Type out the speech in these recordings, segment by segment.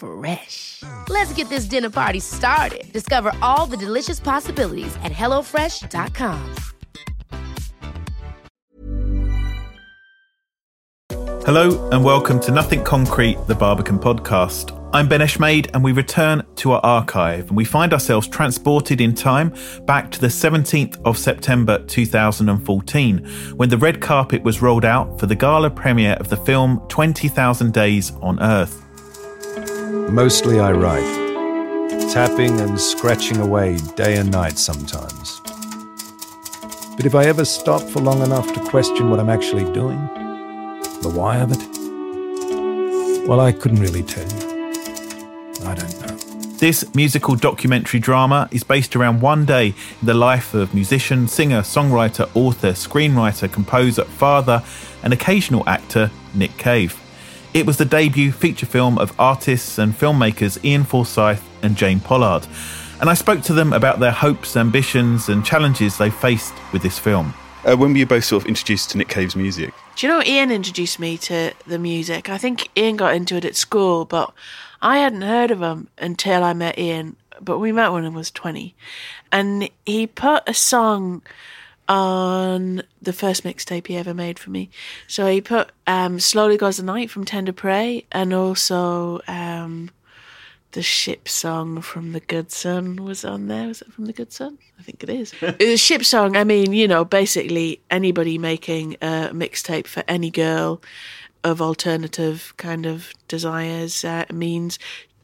Fresh. Let's get this dinner party started. Discover all the delicious possibilities at hellofresh.com. Hello and welcome to Nothing Concrete, the Barbican podcast. I'm Ben Eshmade and we return to our archive and we find ourselves transported in time back to the 17th of September 2014 when the red carpet was rolled out for the gala premiere of the film 20,000 Days on Earth. Mostly I write, tapping and scratching away day and night sometimes. But if I ever stop for long enough to question what I'm actually doing, the why of it, well, I couldn't really tell you. I don't know. This musical documentary drama is based around one day in the life of musician, singer, songwriter, author, screenwriter, composer, father, and occasional actor Nick Cave. It was the debut feature film of artists and filmmakers Iain Forsyth and Jane Pollard, and I spoke to them about their hopes, ambitions, and challenges they faced with this film. Uh, when were you both sort of introduced to Nick Cave's music? Do you know Iain introduced me to the music? I think Iain got into it at school, but I hadn't heard of him until I met Iain. But we met when I was 20. And he put a song on the first mixtape he ever made for me. So he put um, Slowly Goes the Night from Tender Prey and also um, the ship song from The Good Son was on there. Was it from The Good Son? I think it is. the ship song, I mean, you know, basically anybody making a mixtape for any girl of alternative kind of desires uh, means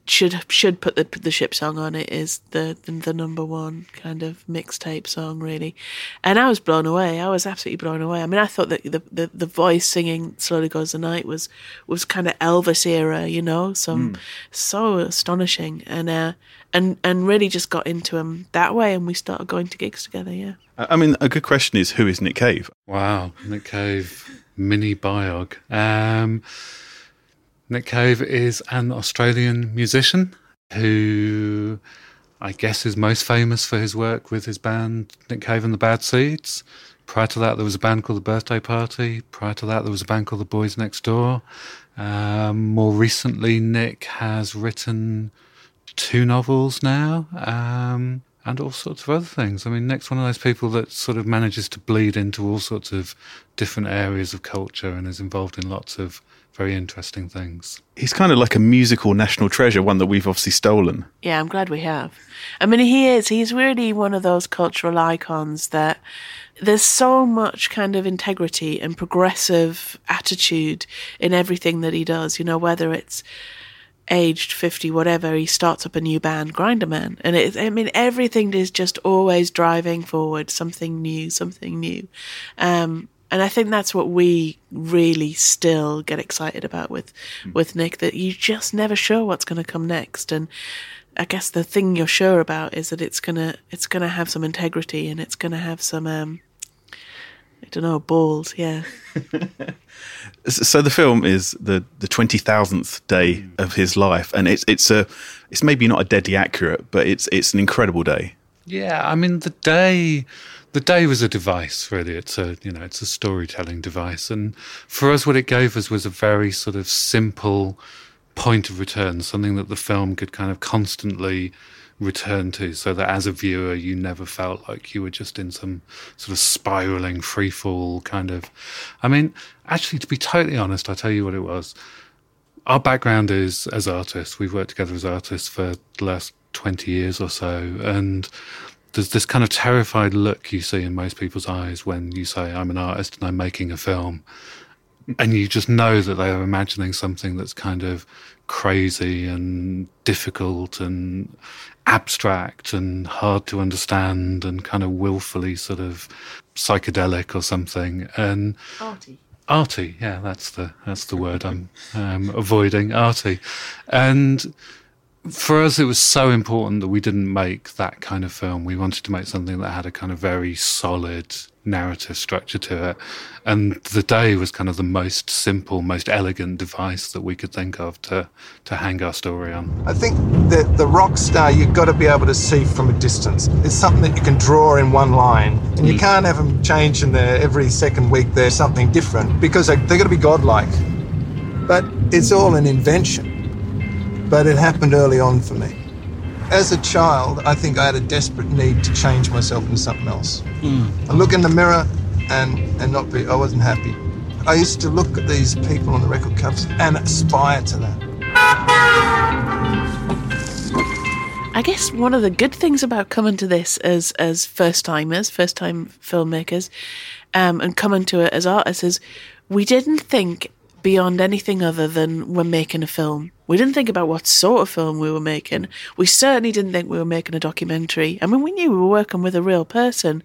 should should put the the ship song on it is the, the the number one kind of mixtape song really, and I was blown away. I was absolutely blown away. I mean, I thought that the the, the voice singing "Slowly Goes the Night" was was kind of Elvis era, you know, some so astonishing, and uh, and and really just got into him that way, and we started going to gigs together. Yeah. I I mean, a good question is who is Nick Cave? Wow, Nick Cave mini biog. Um, Nick Cave is an Australian musician who I guess is most famous for his work with his band Nick Cave and the Bad Seeds. Prior to that, there was a band called the Birthday Party. Prior to that, there was a band called the Boys Next Door. Um, more recently, Nick has written two novels now. Um, and all sorts of other things. I mean, Nick's one of those people that sort of manages to bleed into all sorts of different areas of culture and is involved in lots of very interesting things. He's kind of like a musical national treasure, one that we've obviously stolen. Yeah, I'm glad we have. I mean, he is. He's really one of those cultural icons that there's so much kind of integrity and progressive attitude in everything that he does, you know, whether it's aged 50 whatever he starts up a new band grinderman and it i mean everything is just always driving forward something new something new um and i think that's what we really still get excited about with with nick that you're just never sure what's going to come next. And i guess the thing you're sure about is that it's going to it's going to have some integrity and it's going to have some um i don't know balls yeah. So the film is the the twenty thousandth day of his life, and it's it's a it's maybe not a deadly accurate, but it's it's an incredible day. Yeah, I mean the day the day was a device really. It's a you know, it's a storytelling device. And for us what it gave us was a very sort of simple point of return, something that the film could kind of constantly return to so that as a viewer you never felt like you were just in some sort of spiraling free fall kind of I mean, actually to be totally honest, I'll tell you what it was. Our background is as artists. We've worked together as artists for the last 20 years or so. And there's this kind of terrified look you see in most people's eyes when you say, I'm an artist and I'm making a film. And you just know that they are imagining something that's kind of crazy and difficult and abstract and hard to understand and kind of willfully sort of psychedelic or something. And Arty. arty, yeah, that's the that's the word I'm um, avoiding. Arty, and for us, it was so important that we didn't make that kind of film. We wanted to make something that had a kind of very solid narrative structure to it. And the day was kind of the most simple, most elegant device that we could think of to, to hang our story on. I think that the rock star you've got to be able to see from a distance. It's something that you can draw in one line, and you mm. can't have them changing there every second week. There's something different because they, they're going to be godlike. But it's all an invention. But it happened early on for me. As a child, I think I had a desperate need to change myself into something else. I look in the mirror and and not be. I wasn't happy. I used to look at these people on the record covers and aspire to that. I guess one of the good things about coming to this as as first timers, first time filmmakers, um, and coming to it as artists is we didn't think beyond anything other than we're making a film. We didn't think about what sort of film we were making. We certainly didn't think we were making a documentary. I mean, we knew we were working with a real person,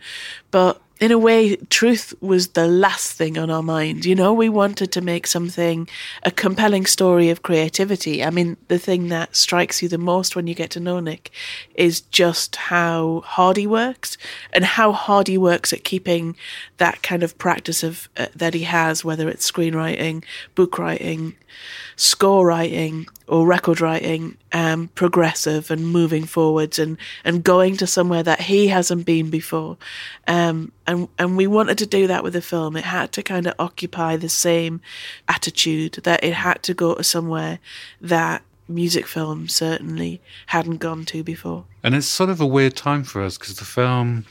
but in a way, truth was the last thing on our mind. You know, we wanted to make something, a compelling story of creativity. I mean, the thing that strikes you the most when you get to know Nick is just how hard he works and how hard he works at keeping that kind of practice of uh, that he has, whether it's screenwriting, book writing, score writing, or record writing, um, progressive and moving forwards and, and going to somewhere that he hasn't been before. Um, and, and we wanted to do that with the film. It had to kind of occupy the same attitude, that it had to go to somewhere that music film certainly hadn't gone to before. And it's sort of a weird time for us because the film,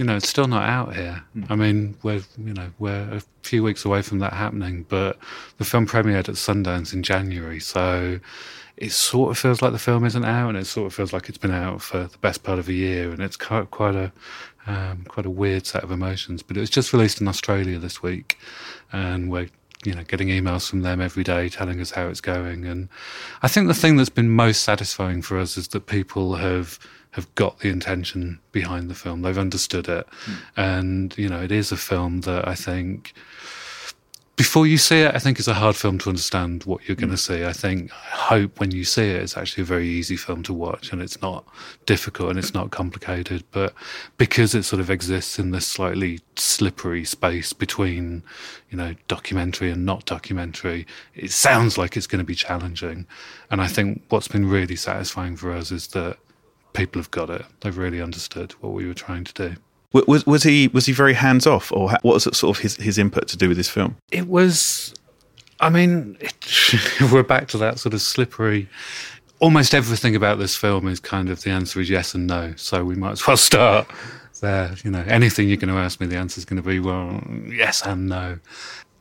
you know, it's still not out here. I mean, we're you know we're a few weeks away from that happening, but the film premiered at Sundance in January, so it sort of feels like the film isn't out, and it sort of feels like it's been out for the best part of a year, and it's quite quite a um, quite a weird set of emotions. But it was just released in Australia this week, and we're you know getting emails from them every day telling us how it's going. And I think the thing that's been most satisfying for us is that people have have got the intention behind the film. They've understood it, hmm. and you know it is a film that I think before you see it, I think it's a hard film to understand what you're going to hmm. see. I think, I hope when you see it, it's actually a very easy film to watch and it's not difficult and it's not complicated. But because it sort of exists in this slightly slippery space between, you know, documentary and not documentary, it sounds like it's going to be challenging. And I hmm. think what's been really satisfying for us is that people have got it. They've really understood what we were trying to do. Was was he was he very hands off, or what was it sort of his, his input to do with this film? it was i mean it, we're back to that sort of slippery almost everything about this film is kind of the answer is yes and no so we might as well start there you know anything you're going to ask me the answer is going to be well yes and no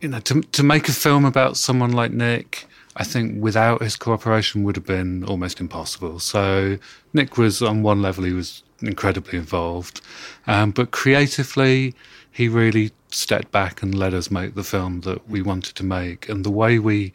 you know to, to make a film about someone like nick i think without his cooperation would have been almost impossible so nick was on one level he was incredibly involved um, but creatively he really stepped back and let us make the film that we wanted to make. And the way we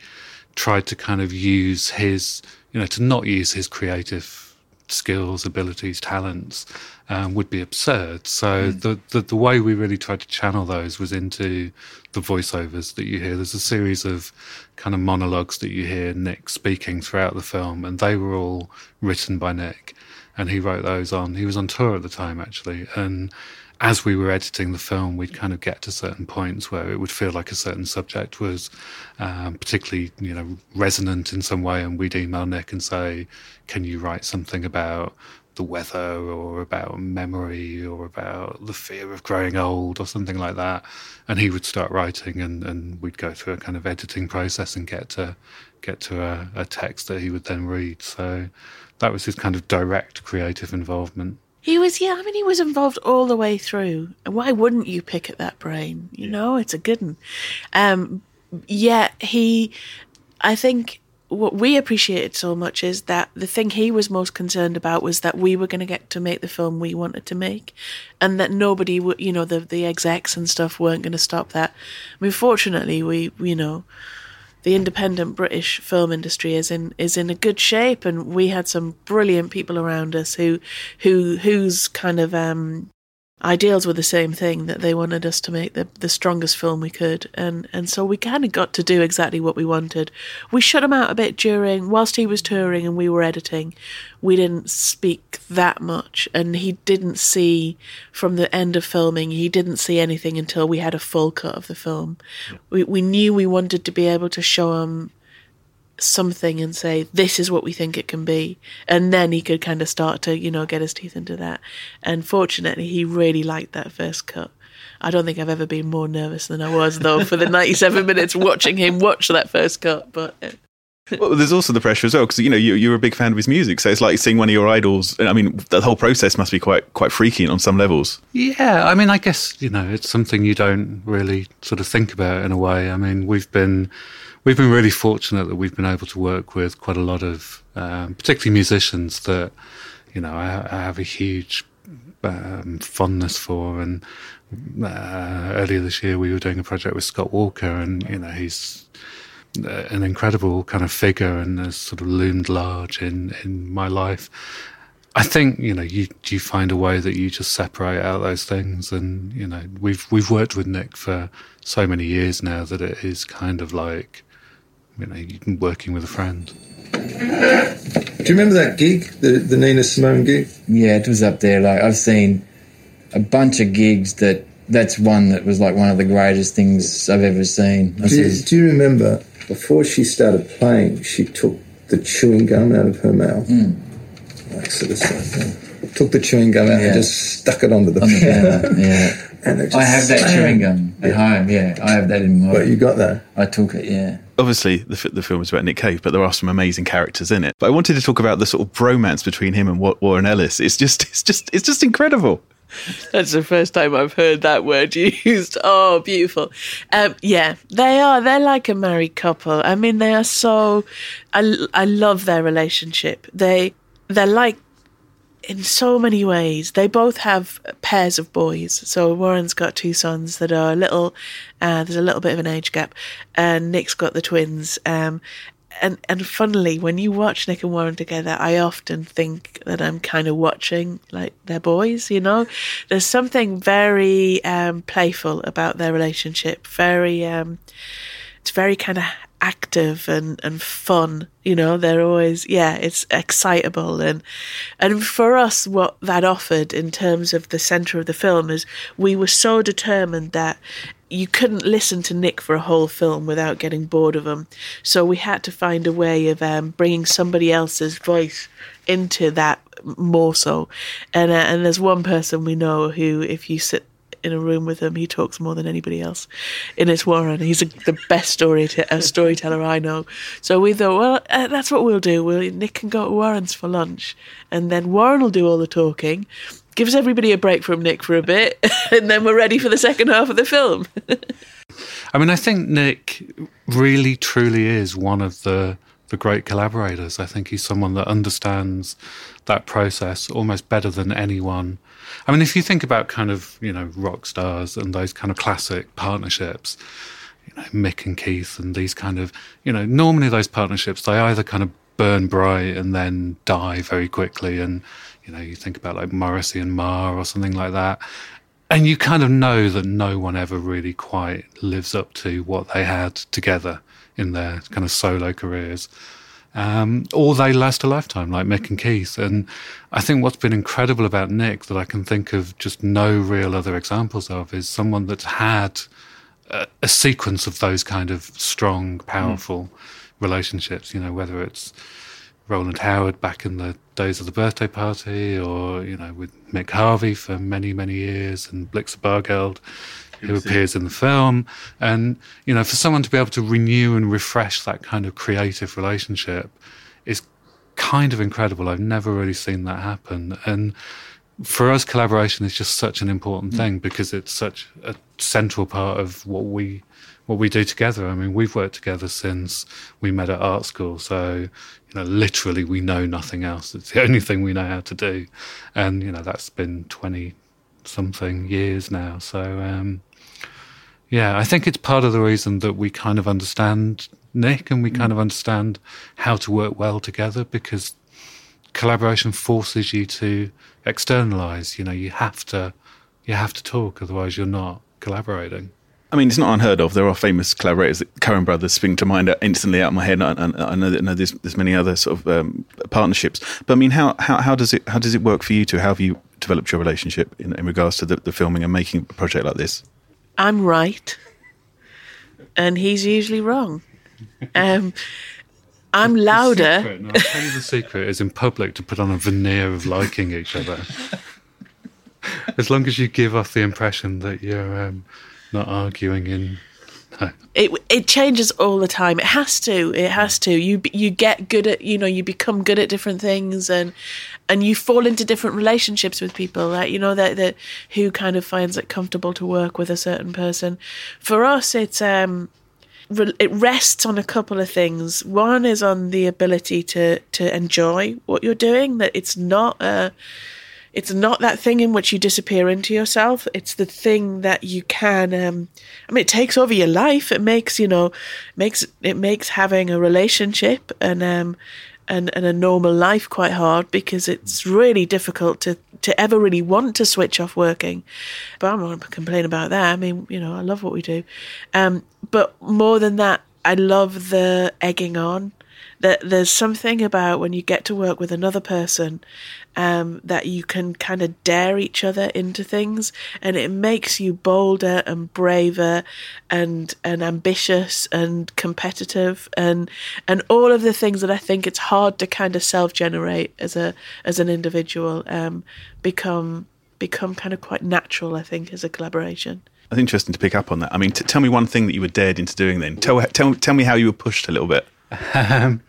tried to kind of use his, you know, to not use his creative skills, abilities, talents um, would be absurd. So the, the the way we really tried to channel those was into the voiceovers that you hear. There's a series of kind of monologues that you hear Nick speaking throughout the film, and they were all written by Nick, and he wrote those on. He was on tour at the time actually, and as we were editing the film, we'd kind of get to certain points where it would feel like a certain subject was um, particularly, you know, resonant in some way, and we'd email Nick and say, "Can you write something about the weather, or about memory, or about the fear of growing old, or something like that?" And he would start writing, and, and we'd go through a kind of editing process and get to get to a, a text that he would then read. So that was his kind of direct creative involvement. He was, yeah, I mean, he was involved all the way through. And why wouldn't you pick at that brain? You know, it's a good one. Um, yeah, he, I think what we appreciated so much is that the thing he was most concerned about was that we were going to get to make the film we wanted to make, and that nobody, would, you know, the the execs and stuff weren't going to stop that. I mean, fortunately, we, you know, the independent British film industry is in is in a good shape, and we had some brilliant people around us who who whose kind of um, ideals were the same thing that they wanted us to make the, the strongest film we could. And and so we kind of got to do exactly what we wanted. We shut him out a bit during whilst he was touring and we were editing we didn't speak that much. And he didn't see from the end of filming he didn't see anything until we had a full cut of the film. Yeah. we, we knew we wanted to be able to show him something and say this is what we think it can be and then he could kind of start to you know get his teeth into that and fortunately he really liked that first cut i don't think i've ever been more nervous than i was though for the 97 minutes watching him watch that first cut but uh, well, there's also the pressure as well because you know you, you're a big fan of his music, so it's like seeing one of your idols. I mean, the whole process must be quite quite freaky on some levels. Yeah, I mean, I guess you know it's something you don't really sort of think about in a way. I mean, we've been we've been really fortunate that we've been able to work with quite a lot of, um, particularly musicians that, you know, I, I have a huge um, fondness for. And uh, earlier this year, we were doing a project with Scott Walker, and you know, he's uh, an incredible kind of figure and has sort of loomed large in in my life. I think you know you you find a way that you just separate out those things, and you know we've we've worked with Nick for so many years now that it is kind of like you know, working with a friend. Do you remember that gig, the, the Nina Simone gig? Yeah, it was up there. Like I've seen a bunch of gigs that that's one that was like one of the greatest things I've ever seen. Do you, do you remember before she started playing, she took the chewing gum out of her mouth, mm. like sort of stuff. Took the chewing gum out yeah. and just stuck it onto the, On the piano. yeah. And I have that chewing gum at yeah. home. Yeah, I have that in my. But you got that? I took it. Yeah. Obviously, the, the film is about Nick Cave, but there are some amazing characters in it. But I wanted to talk about the sort of bromance between him and Warren Ellis. It's just, it's just, it's just incredible. That's the first time I've heard that word used. Oh, beautiful. Um, yeah, they are. They're like a married couple. I mean, they are so. I, I love their relationship. They they're like in so many ways. They both have pairs of boys. So Warren's got two sons that are a little, uh, there's a little bit of an age gap, and Nick's got the twins. Um, and and funnily, when you watch Nick and Warren together, I often think that I'm kind of watching like their boys. You know, there's something very um, playful about their relationship. Very, um, it's very kind of active and, and fun. You know, they're always, yeah, it's excitable. And, and for us, what that offered in terms of the center of the film is we were so determined that you couldn't listen to Nick for a whole film without getting bored of him. So we had to find a way of um, bringing somebody else's voice into that more so. And uh, and there's one person we know who, if you sit in a room with him, he talks more than anybody else. In it's Warren. He's a, the best story t- storyteller I know. So we thought, well, uh, that's what we'll do. We'll, Nick can go to Warren's for lunch, and then Warren will do all the talking. Gives everybody a break from Nick for a bit, and then we're ready for the second half of the film. I mean, I think Nick really, truly is one of the great collaborators. I think he's someone that understands that process almost better than anyone I mean, if you think about kind of, you know, rock stars and those kind of classic partnerships, you know, Mick and Keith and these kind of, you know, normally those partnerships, they either kind of burn bright and then die very quickly. And, you know, you think about like Morrissey and Marr or something like that. And you kind of know that no one ever really quite lives up to what they had together in their kind of solo careers um, or they last a lifetime, like Mick and Keith. And I think what's been incredible about Nick that I can think of just no real other examples of is someone that's had a, a sequence of those kind of strong, powerful mm. relationships. You know, whether it's Rowland Howard back in the days of the birthday party, or you know, with Mick Harvey for many, many years, and Blixa Bargeld who appears in the film. And, you know, for someone to be able to renew and refresh that kind of creative relationship is kind of incredible. I've never really seen that happen. And for us, collaboration is just such an important mm. thing because it's such a central part of what we what we do together. I mean, we've worked together since we met at art school, so you know, literally, we know nothing else. It's the only thing we know how to do, and you know, that's been twenty something years now. So, um, yeah, I think it's part of the reason that we kind of understand Nick and we mm. kind of understand how to work well together because collaboration forces you to externalize. You know, you have to you have to talk, otherwise you're not collaborating. I mean, it's not unheard of. There are famous collaborators. That Coen Brothers spring to mind instantly out of my head. I, I, I know, that, I know there's, there's many other sort of um, partnerships. But I mean, how, how, how does it how does it work for you two? How have you developed your relationship in, in regards to the, the filming and making a project like this? I'm right, and he's usually wrong. Um, I'm louder. The secret, no, I'll tell you the secret is in public to put on a veneer of liking each other. as long as you give off the impression that you're um, not arguing in. No. It it changes all the time. It has to. It has to. You you get good at you know you become good at different things and and you fall into different relationships with people. Right? You know that that who kind of finds it comfortable to work with a certain person. For us, it's um it rests on a couple of things. One is on the ability to to enjoy what you're doing. That it's not a it's not that thing in which you disappear into yourself. It's the thing that you can. Um, I mean, it takes over your life. It makes you know, makes it makes having a relationship and um, and and a normal life quite hard because it's really difficult to to ever really want to switch off working. But I'm not going to complain about that. I mean, you know, I love what we do. Um, but more than that, I love the egging on. That there's something about when you get to work with another person um, that you can kind of dare each other into things, and it makes you bolder and braver, and and ambitious and competitive, and and all of the things that I think it's hard to kind of self generate as a as an individual um, become become kind of quite natural. I think as a collaboration. It's interesting to pick up on that. I mean, t- tell me one thing that you were dared into doing. Then tell tell tell me how you were pushed a little bit. Um,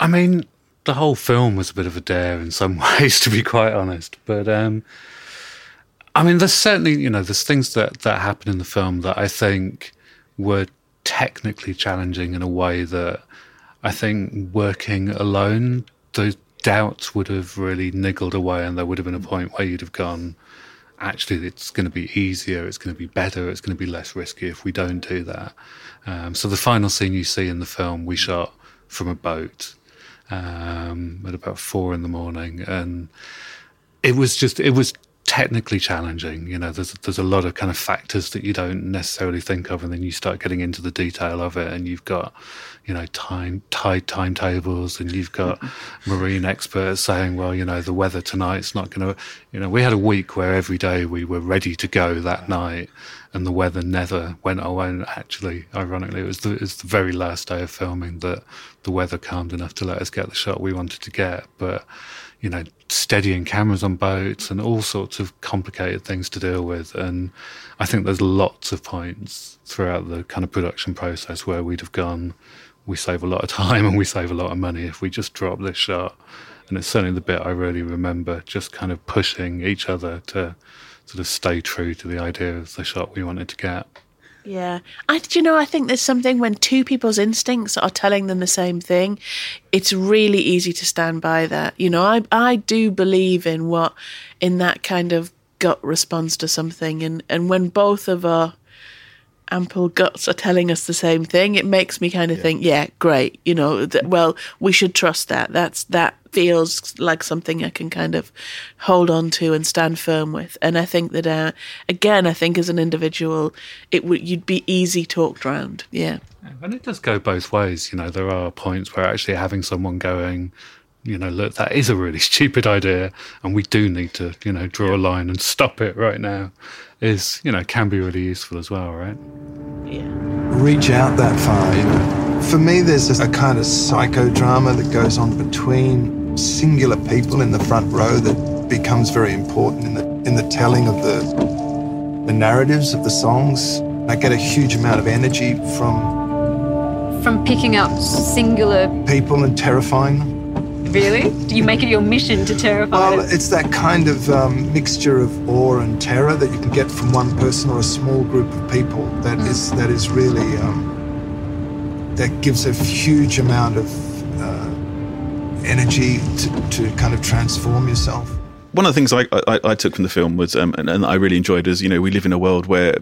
I mean, the whole film was a bit of a dare in some ways, to be quite honest. But um, I mean, there's certainly you know there's things that that happen in the film that I think were technically challenging in a way that I think working alone, those doubts would have really niggled away, and there would have been a point where you'd have gone. Actually, it's going to be easier. It's going to be better. It's going to be less risky if we don't do that. Um, so the final scene you see in the film, we shot from a boat um, at about four in the morning, and it was just it was technically challenging. You know, there's there's a lot of kind of factors that you don't necessarily think of, and then you start getting into the detail of it, and you've got you know time tight timetables, and you've got marine experts saying, well, you know, the weather tonight's not going to. You know, we had a week where every day we were ready to go that night, and the weather never went away. And actually, ironically, it was the, it was the very last day of filming that the weather calmed enough to let us get the shot we wanted to get. But you know, steadying cameras on boats and all sorts of complicated things to deal with. And I think there's lots of points throughout the kind of production process where we'd have gone, we save a lot of time and we save a lot of money if we just drop this shot. And it's certainly the bit I really remember, just kind of pushing each other to sort of stay true to the idea of the shot we wanted to get. Yeah. I you know I think there's something when two people's instincts are telling them the same thing, it's really easy to stand by that. You know, I I do believe in what in that kind of gut response to something and and when both of our ample guts are telling us the same thing, it makes me kind of yeah. think, yeah, great. You know, th- well, we should trust that. That's that feels like something I can kind of hold on to and stand firm with. And I think that, uh, again, I think as an individual, it would you'd be easy talked around. Yeah. And it does go both ways. You know, there are points where actually having someone going, you know, look, that is a really stupid idea, and we do need to, you know, draw a line and stop it right now is, you know, can be really useful as well, right? Yeah. Reach out that far, you know. For me, there's a kind of psychodrama that goes on between singular people in the front row that becomes very important in the in the telling of the the narratives of the songs. I get a huge amount of energy from from picking up singular people and terrifying them. Really? Do you make it your mission to terrify Well, them? it's that kind of um, mixture of awe and terror that you can get from one person or a small group of people that is that is really um, that gives a huge amount of uh, energy to, to kind of transform yourself. One of the things I, I, I took from the film was, um, and, and I really enjoyed, is you know we live in a world where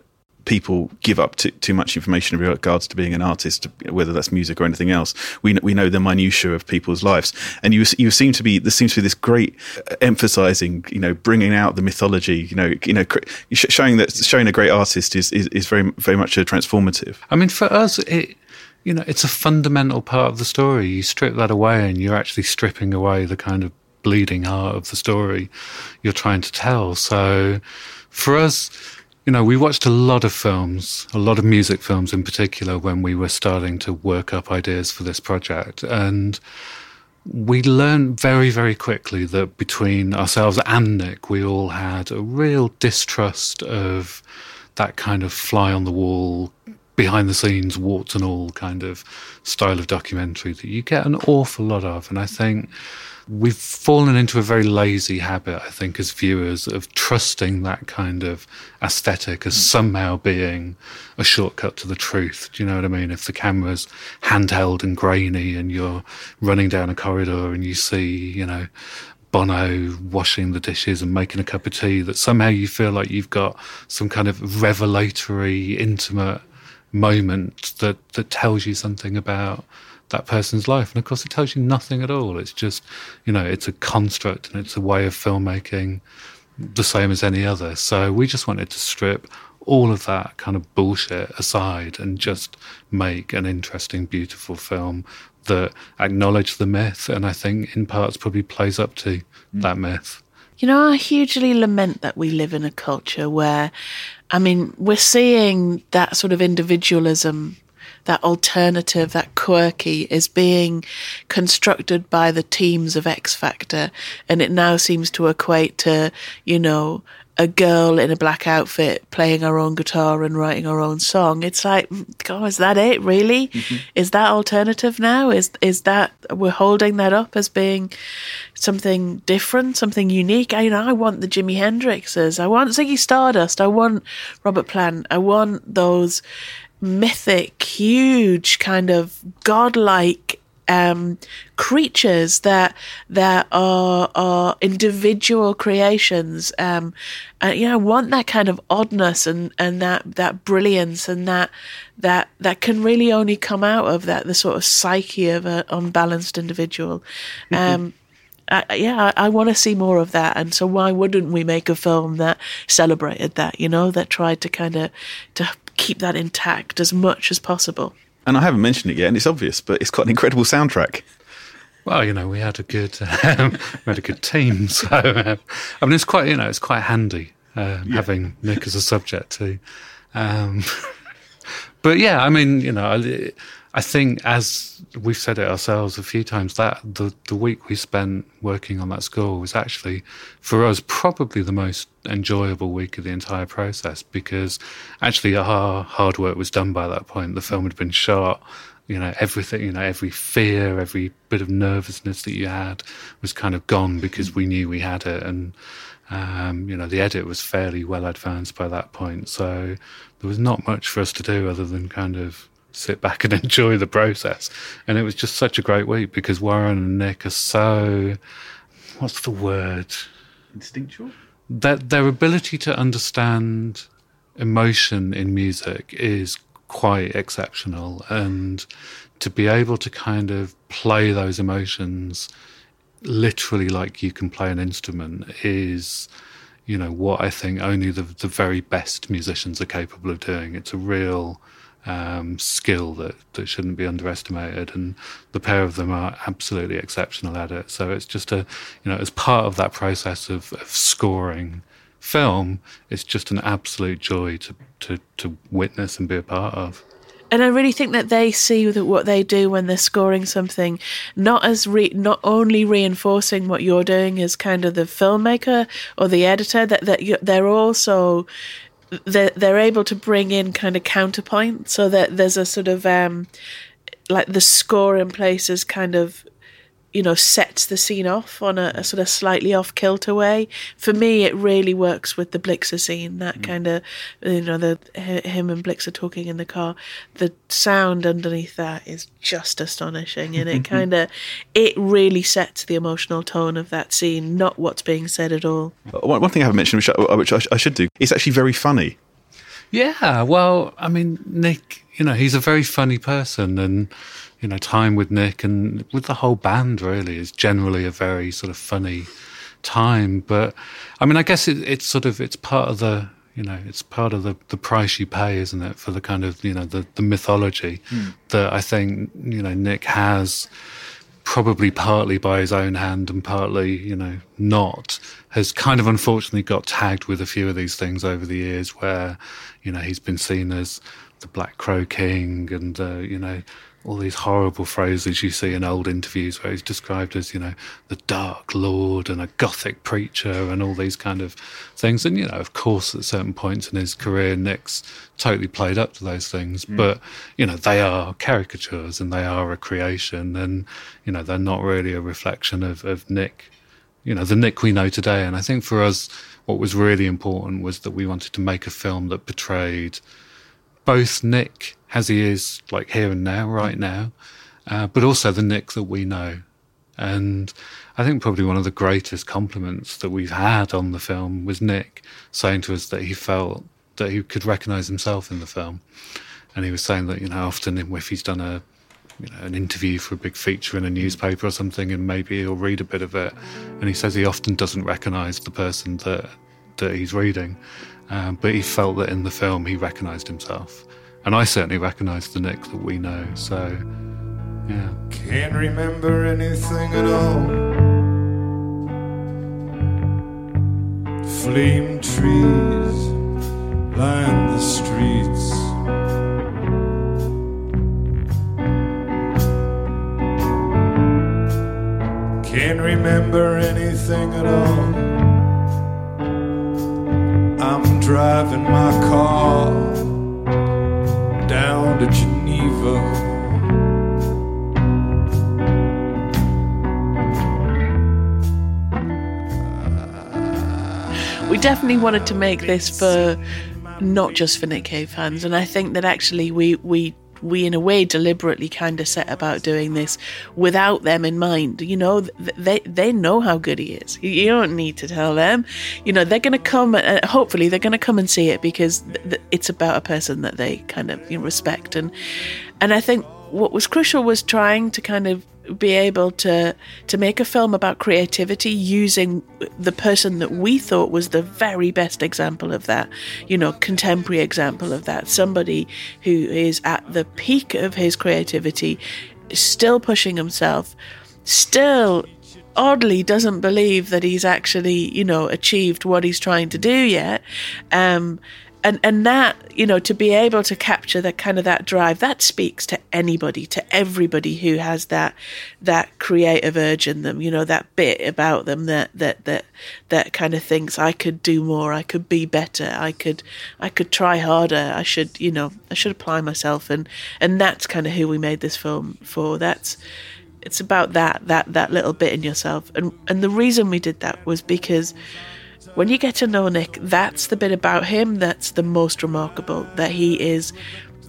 people give up to, too much information in regards to being an artist, whether that's music or anything else. We we know the minutiae of people's lives, and you you seem to be there seems to be this great uh, emphasizing, you know, bringing out the mythology, you know, you know, showing that showing a great artist is is, is very very much a transformative. I mean, for us, it you know, it's a fundamental part of the story. You strip that away, and you're actually stripping away the kind of bleeding heart of the story you're trying to tell. So, for us you know, we watched a lot of films, a lot of music films in particular, when we were starting to work up ideas for this project. And we learned very, very quickly that between ourselves and Nick, we all had a real distrust of that kind of fly on the wall, behind the scenes, warts and all kind of style of documentary that you get an awful lot of. And I think we've fallen into a very lazy habit, I think, as viewers of trusting that kind of aesthetic as hmm. somehow being a shortcut to the truth. Do you know what I mean? If the camera's handheld and grainy and you're running down a corridor and you see, you know, Bono washing the dishes and making a cup of tea, that somehow you feel like you've got some kind of revelatory, intimate moment that, that tells you something about that person's life. And of course, it tells you nothing at all. It's just, you know, it's a construct and it's a way of filmmaking the same as any other. So we just wanted to strip all of that kind of bullshit aside and just make an interesting, beautiful film that acknowledged the myth and I think in parts probably plays up to mm. that myth. You know, I hugely lament that we live in a culture where, I mean, we're seeing that sort of individualism that alternative, that quirky is being constructed by the teams of X Factor. And it now seems to equate to, you know, a girl in a black outfit playing her own guitar and writing her own song. It's like, God, is that it? Really? Mm-hmm. Is that alternative now? Is is that we're holding that up as being something different, something unique? I, you know, I want the Jimi Hendrixes. I want Ziggy Stardust. I want Robert Plant. I want those mythic, huge, kind of godlike um, creatures that that are are individual creations. Um, and you know, I want that kind of oddness and, and that that brilliance and that that that can really only come out of that the sort of psyche of an unbalanced individual. Mm-hmm. Um, I, yeah, I, I want to see more of that. And so why wouldn't we make a film that celebrated that, you know, that tried to kind of to keep that intact as much as possible. And I haven't mentioned it yet, and it's obvious, but it's got an incredible soundtrack. Well, you know, we had a good, um, we had a good team. So, um, I mean, it's quite, you know, it's quite handy um, yeah. having Nick as a subject too. Um, but yeah, I mean, you know, I think, as we've said it ourselves a few times, that the, the week we spent working on that score was actually, for us, probably the most enjoyable week of the entire process because actually our hard work was done by that point. The film had been shot. You know, everything, you know, every fear, every bit of nervousness that you had was kind of gone because we knew we had it. And, um, you know, the edit was fairly well advanced by that point. So there was not much for us to do other than kind of sit back and enjoy the process. And it was just such a great week because Warren and Nick are so, what's the word? Instinctual? That their ability to understand emotion in music is quite exceptional. And to be able to kind of play those emotions literally like you can play an instrument is you know what I think only the the very best musicians are capable of doing. It's a real um, skill that, that shouldn't be underestimated. And the pair of them are absolutely exceptional at it. So it's just a, you know, as part of that process of, of scoring film, it's just an absolute joy to, to, to witness and be a part of and I really think that they see that what they do when they're scoring something, not as re- not only reinforcing what you're doing as kind of the filmmaker or the editor, that that they're also they're, they're able to bring in kind of counterpoint so that there's a sort of um, like the score in places kind of you know, sets the scene off on a, a sort of slightly off kilter way. For me, it really works with the Blixa scene. That Mm. kind of, you know, the him and Blixa talking in the car. The sound underneath that is just astonishing, and it kind of, it really sets the emotional tone of that scene, not what's being said at all. One, one thing I haven't mentioned, which I, which I, sh- I should do, it's actually very funny. Yeah, well, I mean, Nick, you know, he's a very funny person, and you know, time with Nick and with the whole band really is generally a very sort of funny time. But I mean, I guess it, it's sort of it's part of the you know it's part of the the price you pay, isn't it, for the kind of you know the the mythology Hmm. that I think you know Nick has probably partly by his own hand and partly, you know, not, has kind of unfortunately got tagged with a few of these things over the years where, you know, he's been seen as the Black Crow King and, uh, you know, all these horrible phrases you see in old interviews where he's described as, you know, the Dark Lord and a Gothic preacher and all these kind of things. And, you know, of course, at certain points in his career, Nick's totally played up to those things. But, you know, they are caricatures and they are a creation and, you know, they're not really a reflection of, of Nick, you know, the Nick we know today. And I think for us, what was really important was that we wanted to make a film that portrayed both Nick as he is, like here and now, right now, uh, but also the Nick that we know. And I think probably one of the greatest compliments that we've had on the film was Nick saying to us that he felt that he could recognize himself in the film. And he was saying that, you know, often if he's done a, you know, an interview for a big feature in a newspaper or something, and maybe he'll read a bit of it, and he says he often doesn't recognise the person that that he's reading, um, but he felt that in the film he recognised himself, and I certainly recognised the Nick that we know. So, yeah. Can't remember anything at all. Flame trees line the streets. Can't remember anything at all. Driving my car down to Geneva. we definitely wanted to make this for not just for Nick Cave fans, and I think that actually we we we in a way deliberately kind of set about doing this without them in mind. You know, they they know how good he is. You- don't need to tell them. You know, they're going to come. and hopefully, they're going to come and see it because it's about a person that they kind of you know, respect and and I think what was crucial was trying to kind of be able to to make a film about creativity using the person that we thought was the very best example of that you know contemporary example of that. Somebody who is at the peak of his creativity still pushing himself still oddly doesn't believe that he's actually you know achieved what he's trying to do yet. Um and and that you know to be able to capture that kind of that drive that speaks to anybody to everybody who has that that creative urge in them you know that bit about them that that that that kind of thinks i could do more i could be better i could i could try harder i should you know i should apply myself. And and that's kind of who we made this film for. That's it's about that that that little bit in yourself. And and the reason we did that was because when you get to know Nick, that's the bit about him that's the most remarkable. That he is,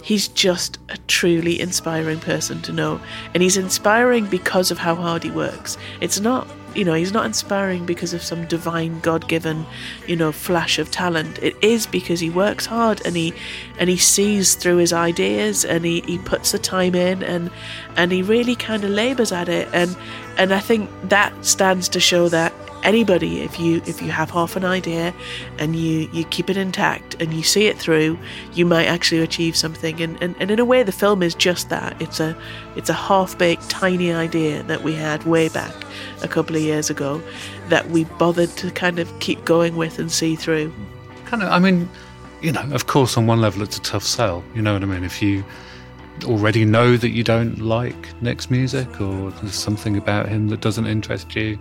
he's just a truly inspiring person to know. And he's inspiring because of how hard he works. It's not, you know, he's not inspiring because of some divine God given, you know, flash of talent. It is because he works hard and he and he sees through his ideas and he, he puts the time in and and he really kind of labours at it. And and I think that stands to show that anybody if you if you have half an idea and you you keep it intact and you see it through you might actually achieve something. And, and, and in a way the film is just that. It's a it's a half-baked tiny idea that we had way back a couple of years ago that we bothered to kind of keep going with and see through. Kind of i mean you know of course on one level it's a tough sell. You know what i mean? If you already know that you don't like nick's music or there's something about him that doesn't interest you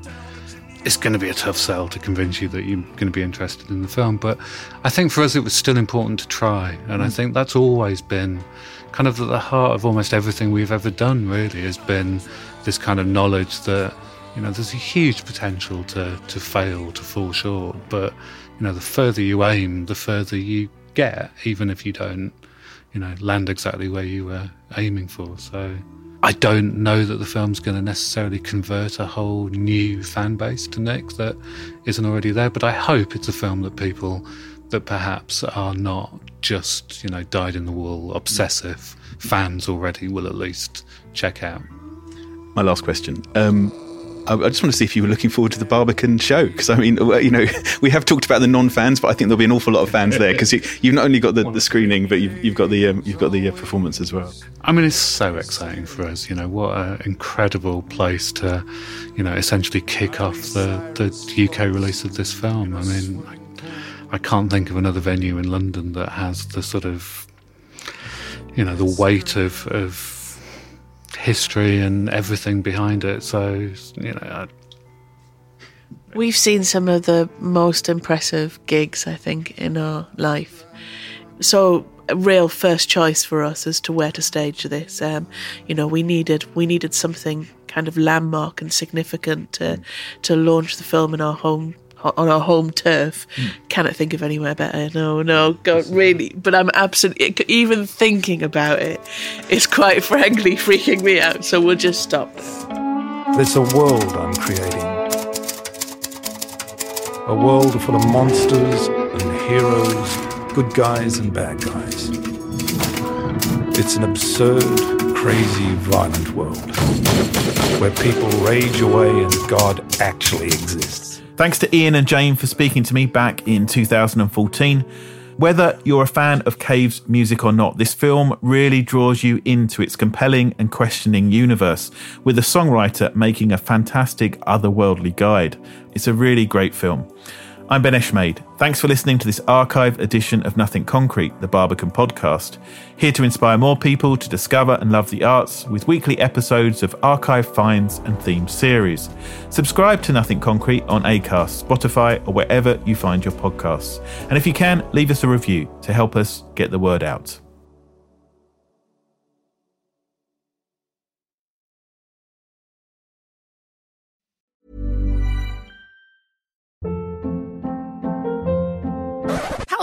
it's going to be a tough sell to convince you that you're going to be interested in the film. But I think for us, it was still important to try. And I mm. think that's always been kind of at the heart of almost everything we've ever done, really, has been this kind of knowledge that, you know, there's a huge potential to, to fail, to fall short. But, you know, the further you aim, the further you get, even if you don't, you know, land exactly where you were aiming for. So. I don't know that the film's going to necessarily convert a whole new fan base to Nick that isn't already there, but I hope it's a film that people that perhaps are not just, you know, dyed in the wool, obsessive fans already will at least check out. My last question. Um, I, just want to see if you were looking forward to the Barbican show because I mean, you know, we have talked about the non-fans, but I think there'll be an awful lot of fans there because you, have not only got the, the screening, but you've, you've got the um, you've got the uh, performance as well. I mean, it's so exciting for us. You know, what an incredible place to, you know, essentially kick off the the UK release of this film. I mean, I, I can't think of another venue in London that has the sort of, you know, the weight of of history and everything behind it. So, you know, I, we've seen some of the most impressive gigs, I think, in our life. So, a real first choice for us as to where to stage this. Um, you know, we needed we needed something kind of landmark and significant to to launch the film in our home on our home turf. Mm. Cannot think of anywhere better. No, no, God, really. But I'm absolutely even thinking about it, it is quite frankly freaking me out. So we'll just stop. There's a world I'm creating. A world full of monsters and heroes, good guys and bad guys. It's an absurd, crazy, violent world where people rage away and God actually exists. Thanks to Iain and Jane for speaking to me back in 2014. Whether you're a fan of Cave's music or not, this film really draws you into its compelling and questioning universe, with the songwriter making a fantastic otherworldly guide. It's a really great film. I'm Ben Eshmade. Thanks for listening to this archive edition of Nothing Concrete, the Barbican podcast. Here to inspire more people to discover and love the arts with weekly episodes of archive finds and themed series. Subscribe to Nothing Concrete on Acast, Spotify, or wherever you find your podcasts. And if you can, leave us a review to help us get the word out.